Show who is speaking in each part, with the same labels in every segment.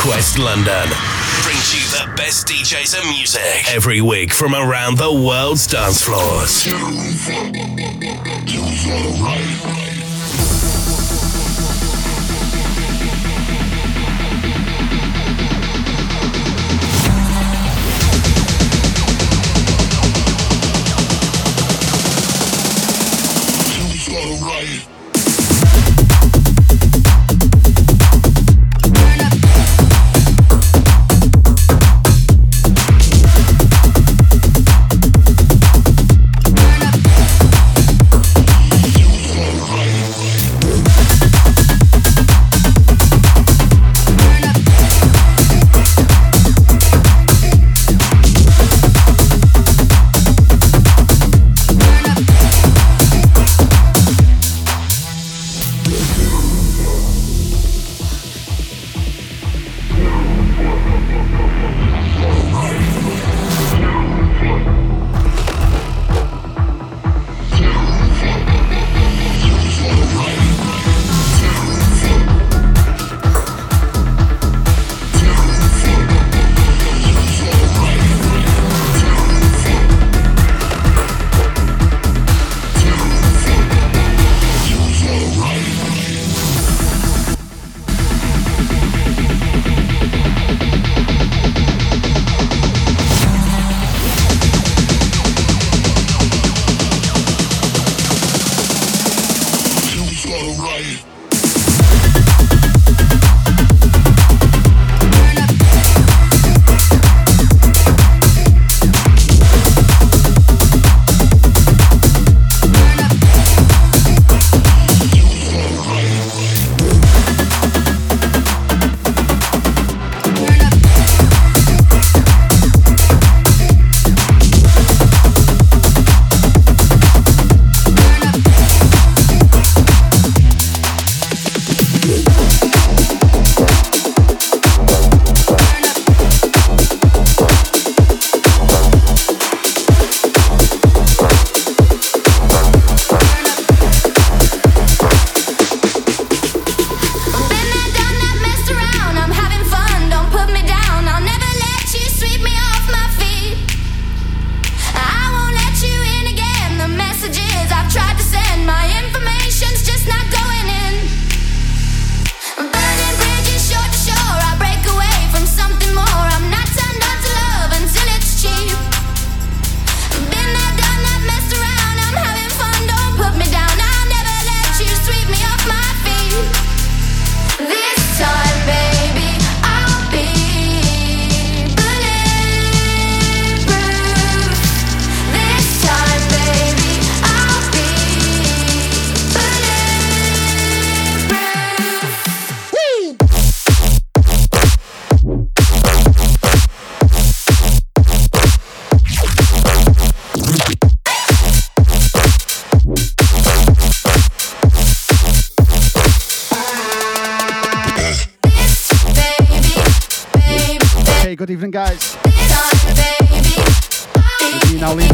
Speaker 1: Quest London. Brings you the best DJs and music. Every week from around the world's dance floors.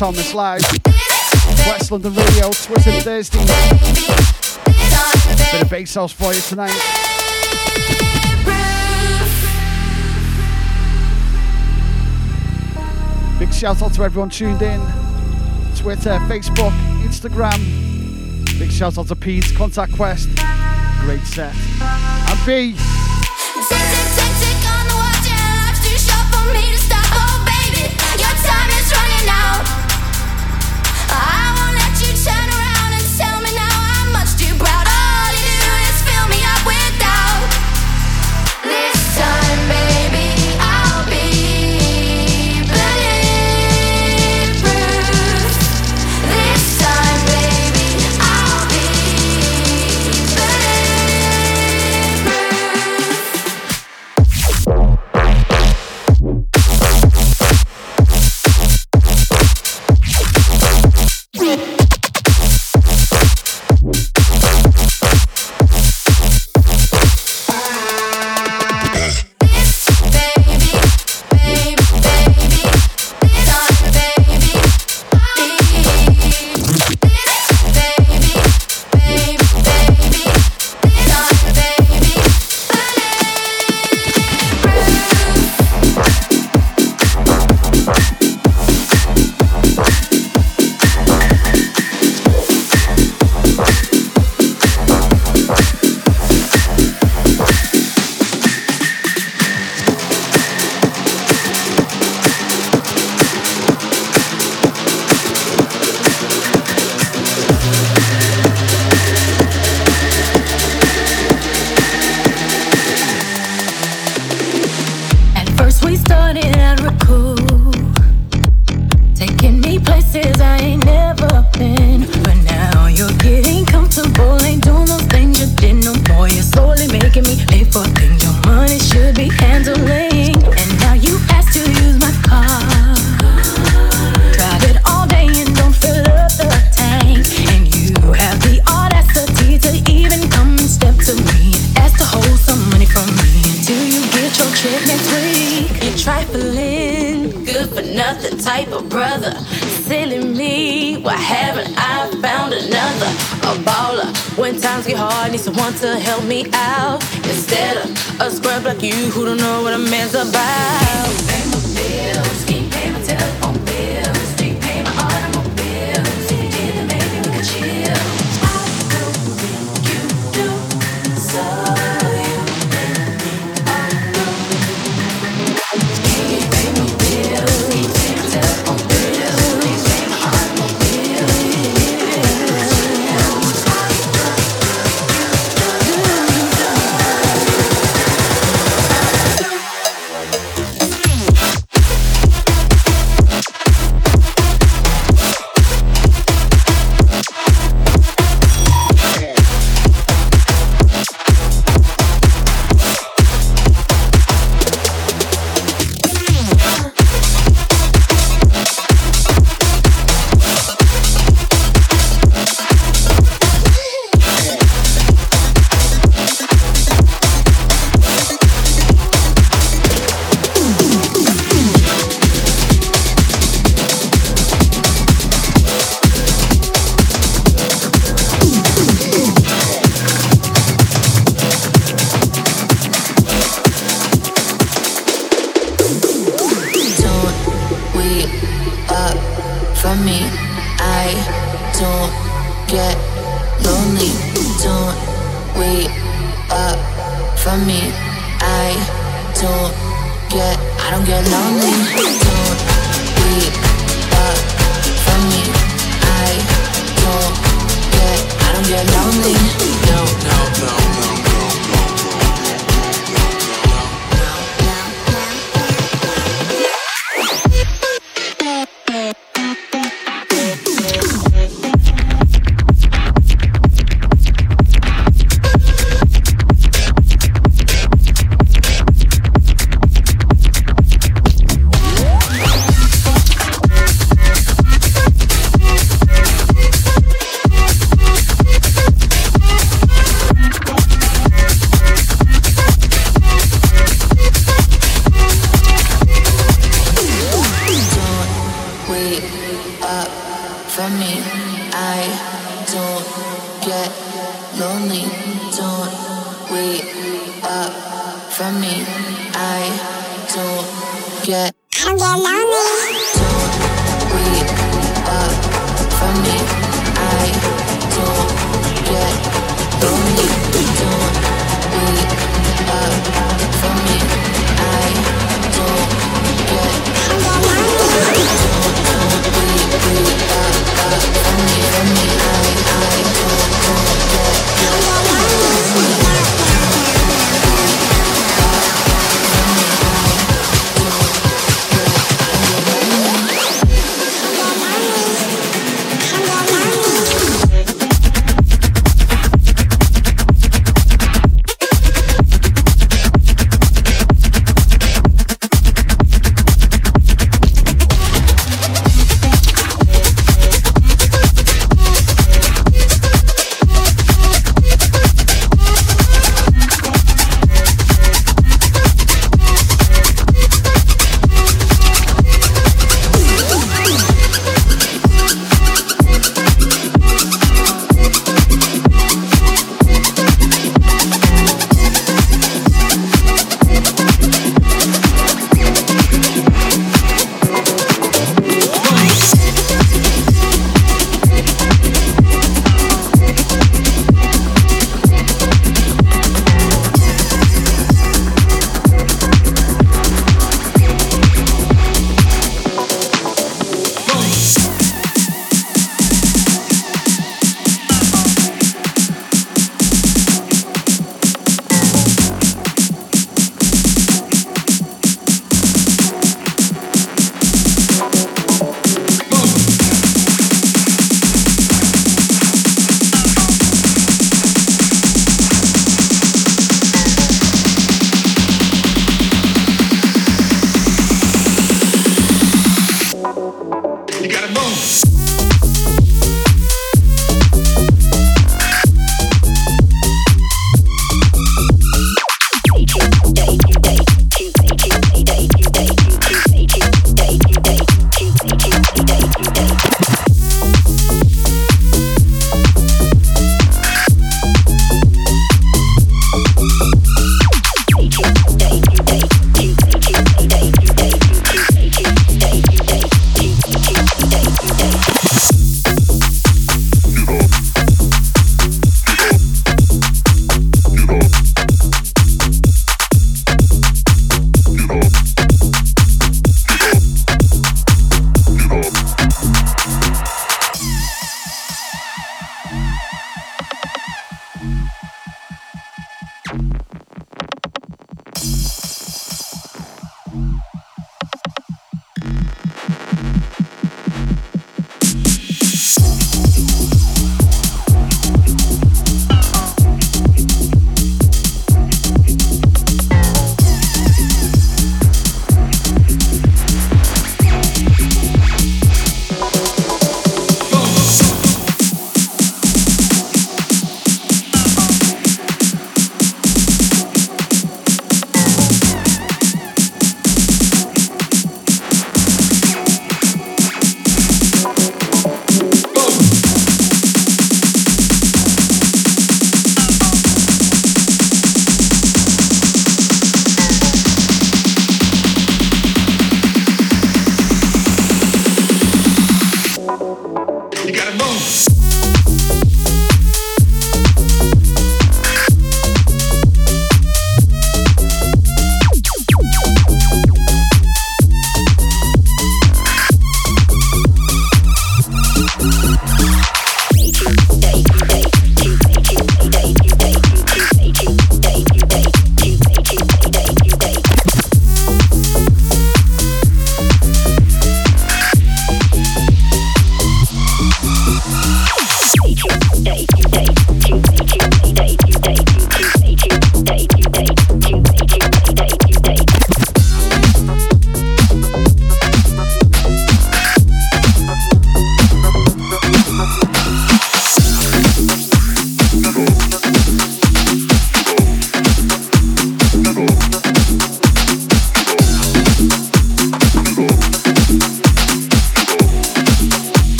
Speaker 2: Thomas Live. Quest London Radio, Twisted Thursday. Bit of bass house for you tonight. Big shout out to everyone tuned in. Twitter, Facebook, Instagram. Big shout out to Pete, Contact Quest. Great set. And B.
Speaker 3: want
Speaker 4: to help me out instead of a scrub like you who don't know what a
Speaker 5: man's
Speaker 3: about. from me. I
Speaker 6: don't get
Speaker 3: lonely.
Speaker 6: Don't wait up from me. I don't get, I don't get lonely. Don't wait up from me. I don't get, I don't get lonely.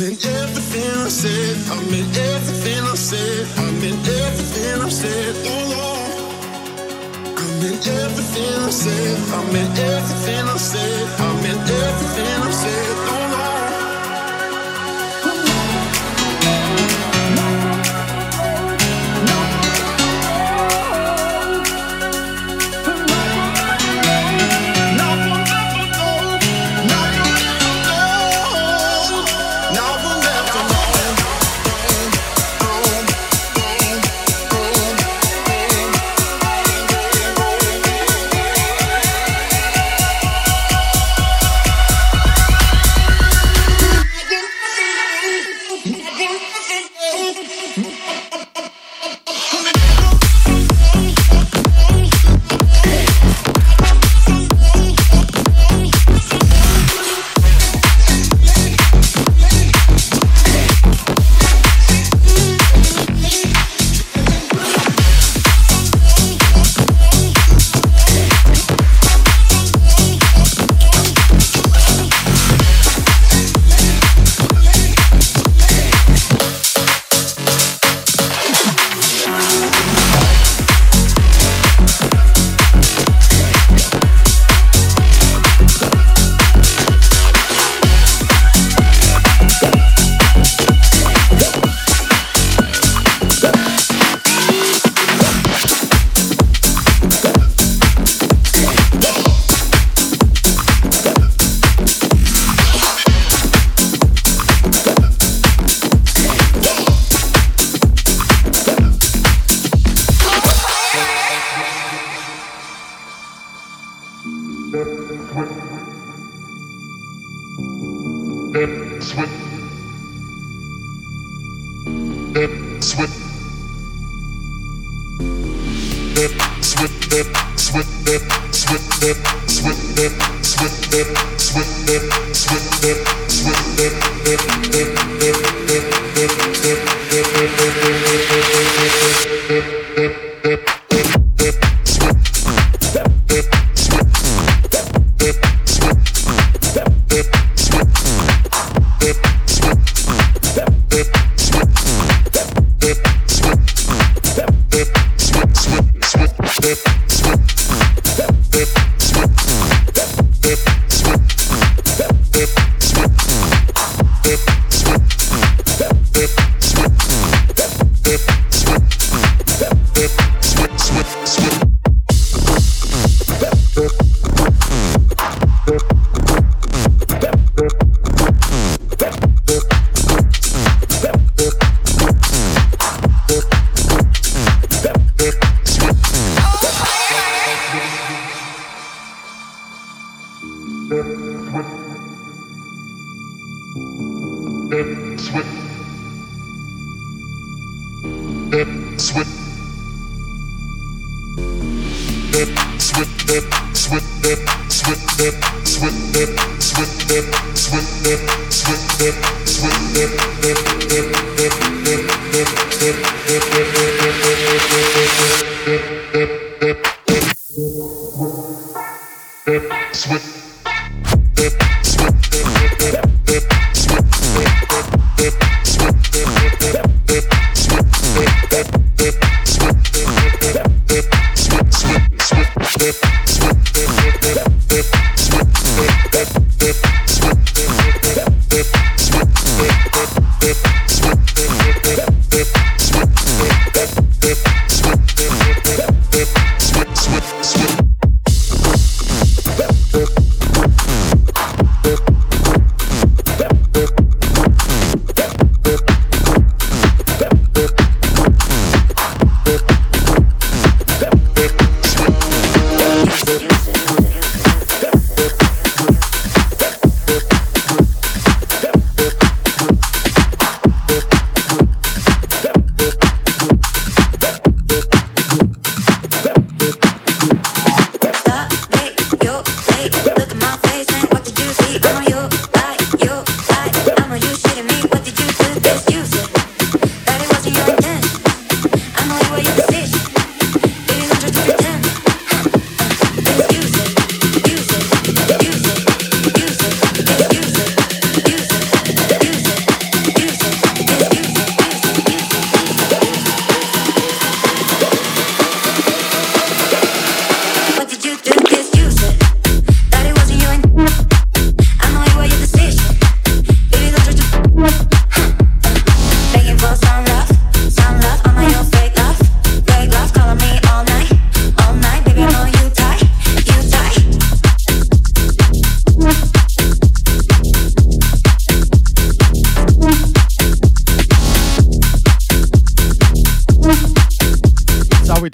Speaker 6: mean everything I said. I
Speaker 7: mean everything I said. I mean everything I said. Oh Lord, I mean everything I said. I mean everything I said. I mean everything. hip, hip.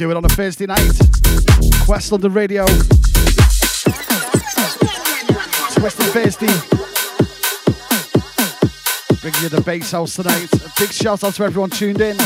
Speaker 7: Thursday night. Quest on the radio. Twisted Thursday. Bringing you the bass house tonight. A
Speaker 4: big shout out to
Speaker 7: everyone tuned in.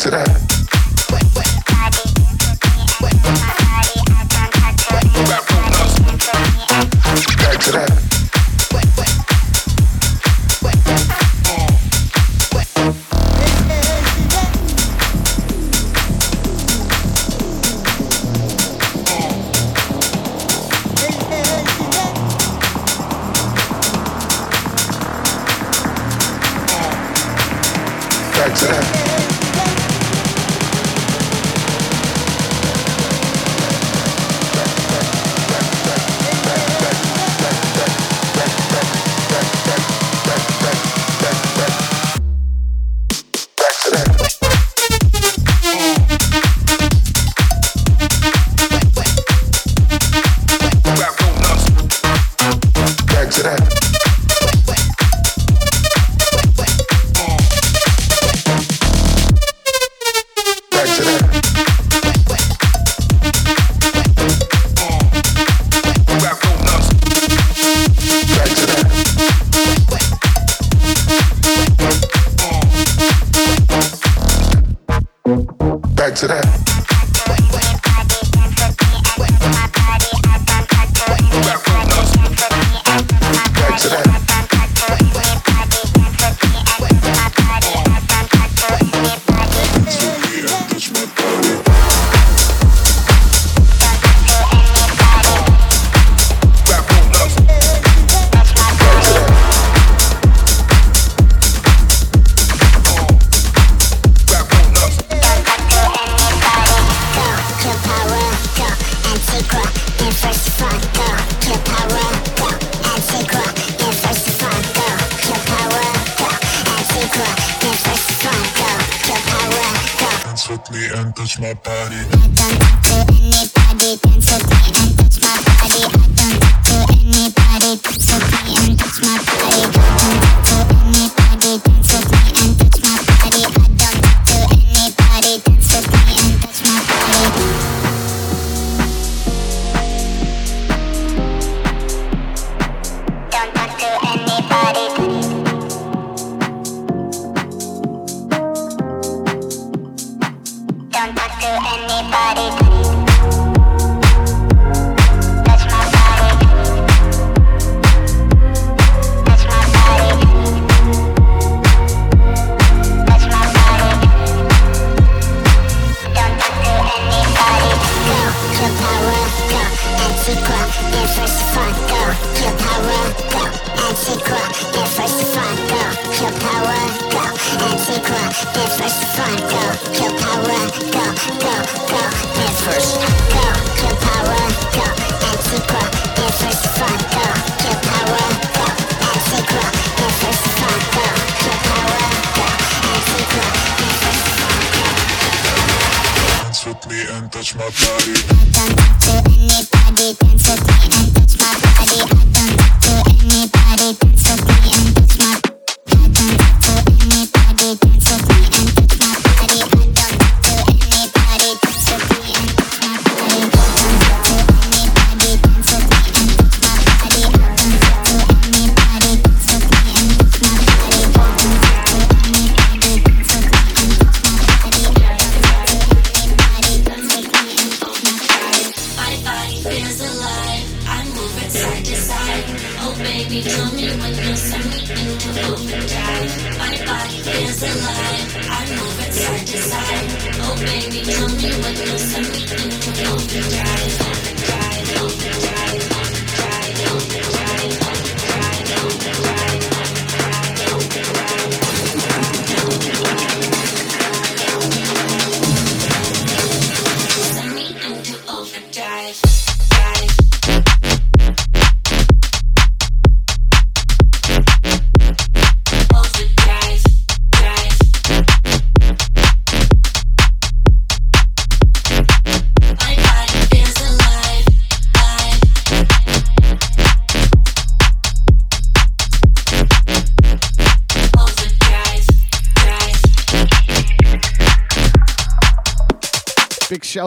Speaker 7: to that. my body.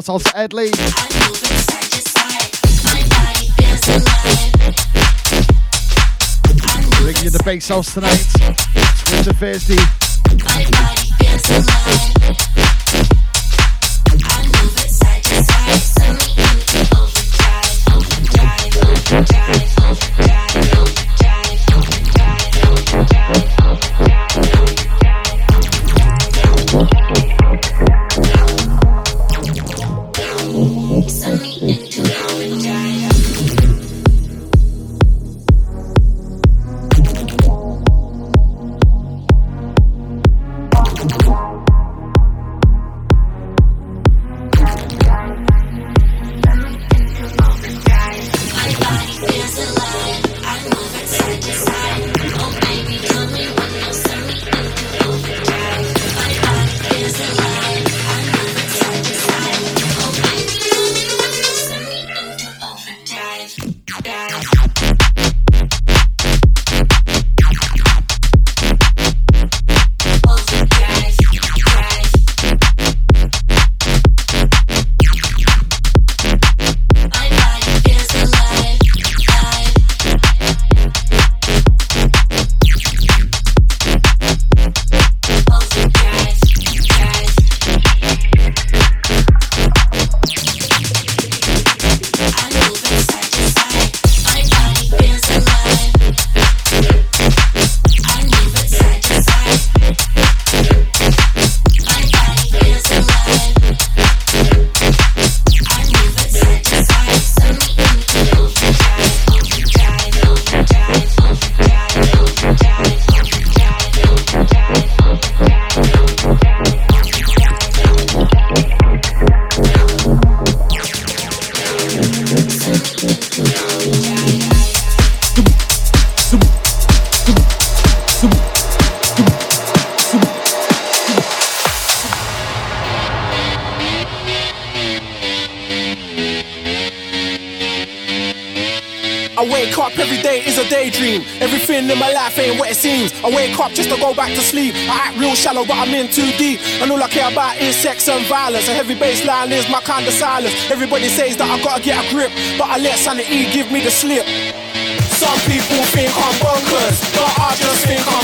Speaker 7: shout out to Edley.
Speaker 4: Bringing you the bass house tonight. Winter Thursday.
Speaker 8: heavy bass line is my kind of silence. Everybody says that I gotta get a grip, but I let sanity give me the slip. Some people think I'm bonkers, but I just think I'm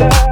Speaker 9: Jones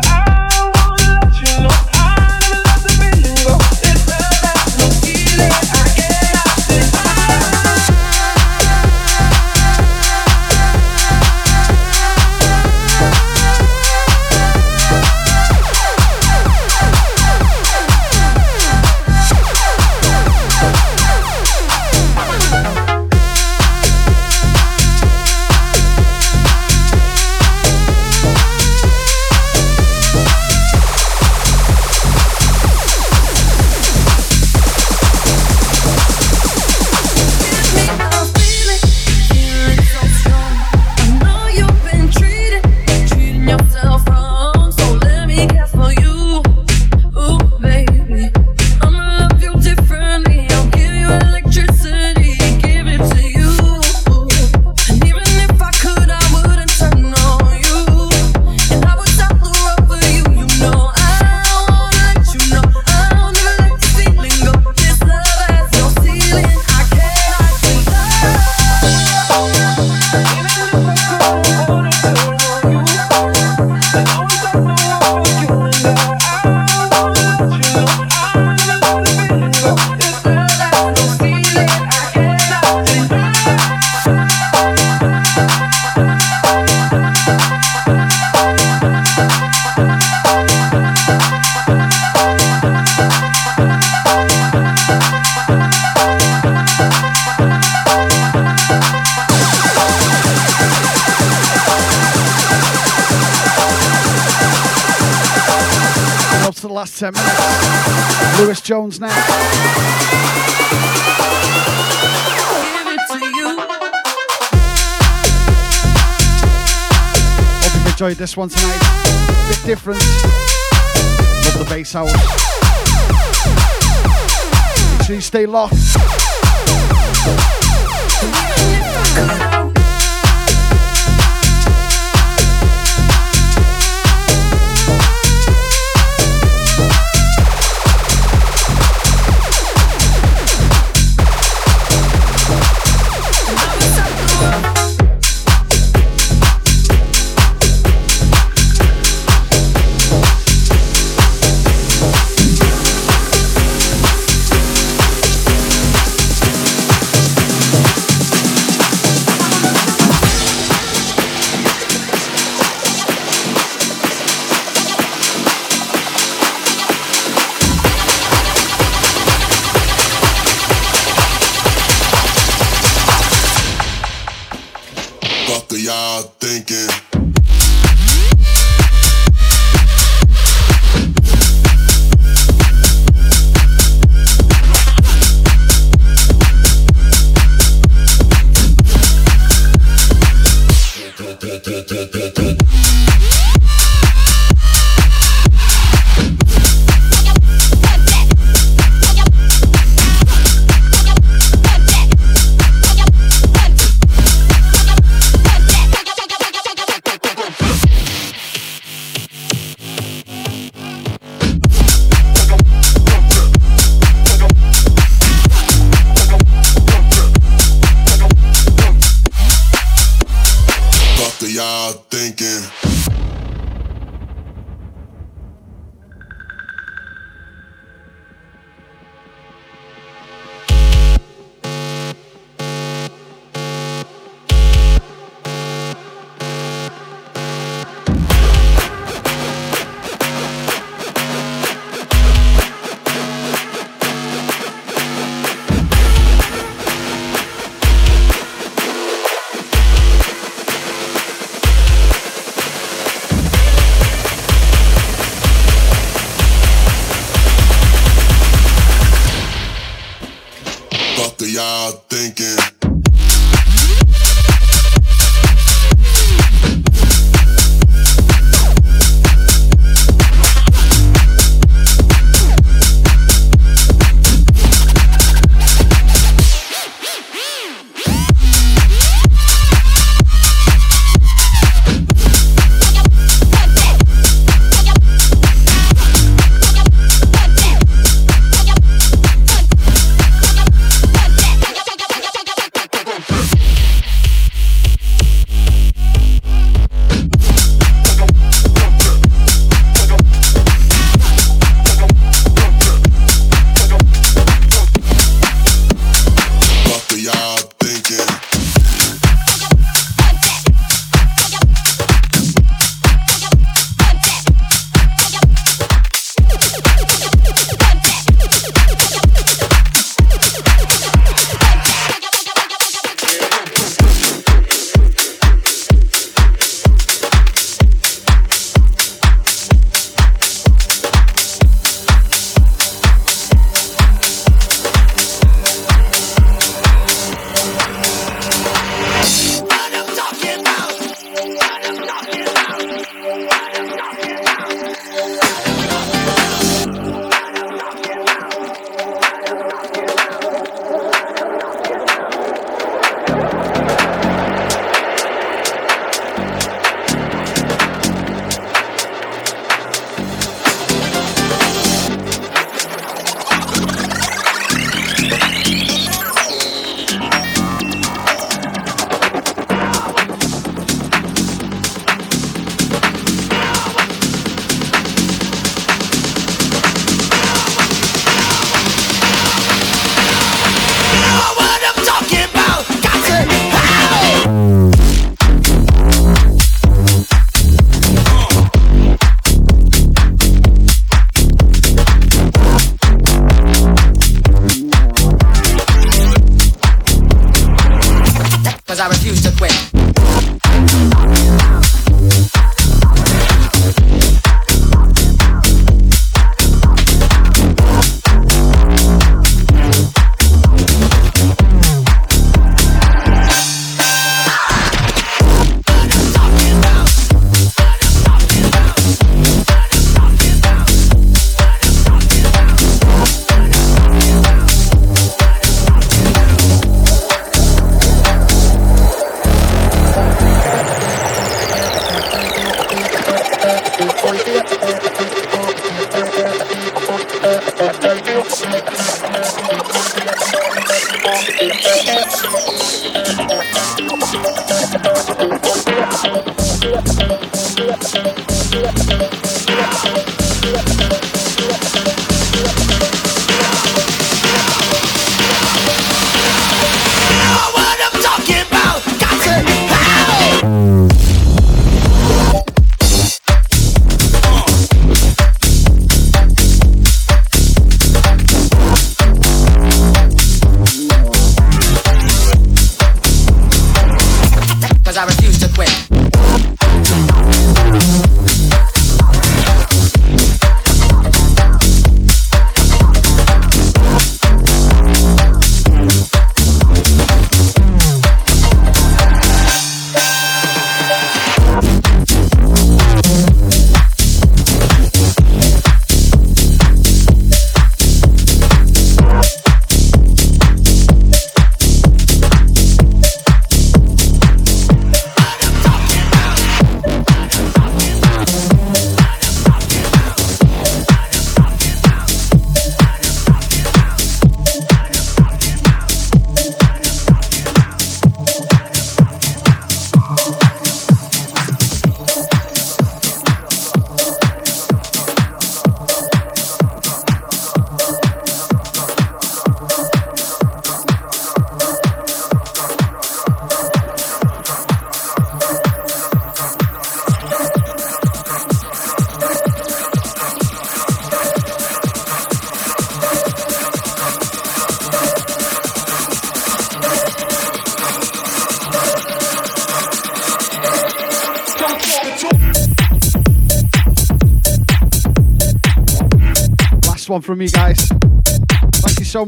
Speaker 9: enjoyed this one tonight. A Bit different. Love the bass house. Make sure you stay locked.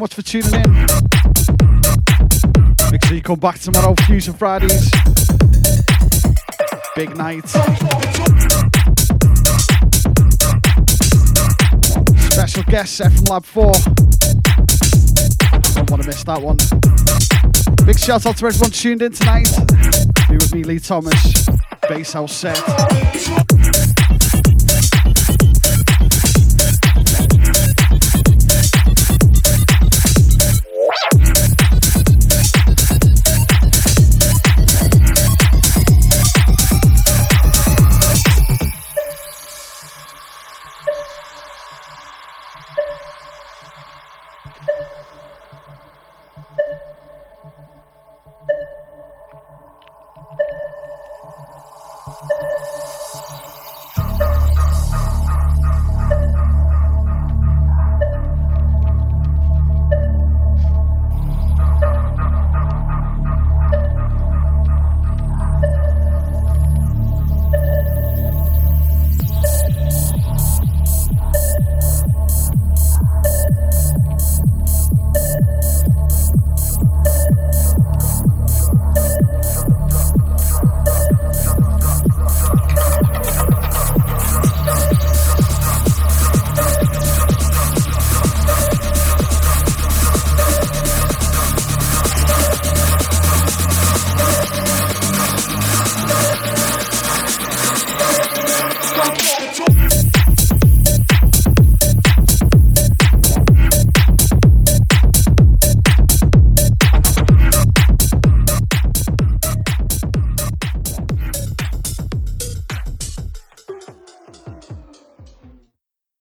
Speaker 2: Much for tuning in. Make sure you come back tomorrow, Fusion Fridays. Big night. Special guest set from Lab 4. Don't want to miss that one. Big shout out to everyone tuned in tonight. Be with me, Lee Thomas. Bass House set.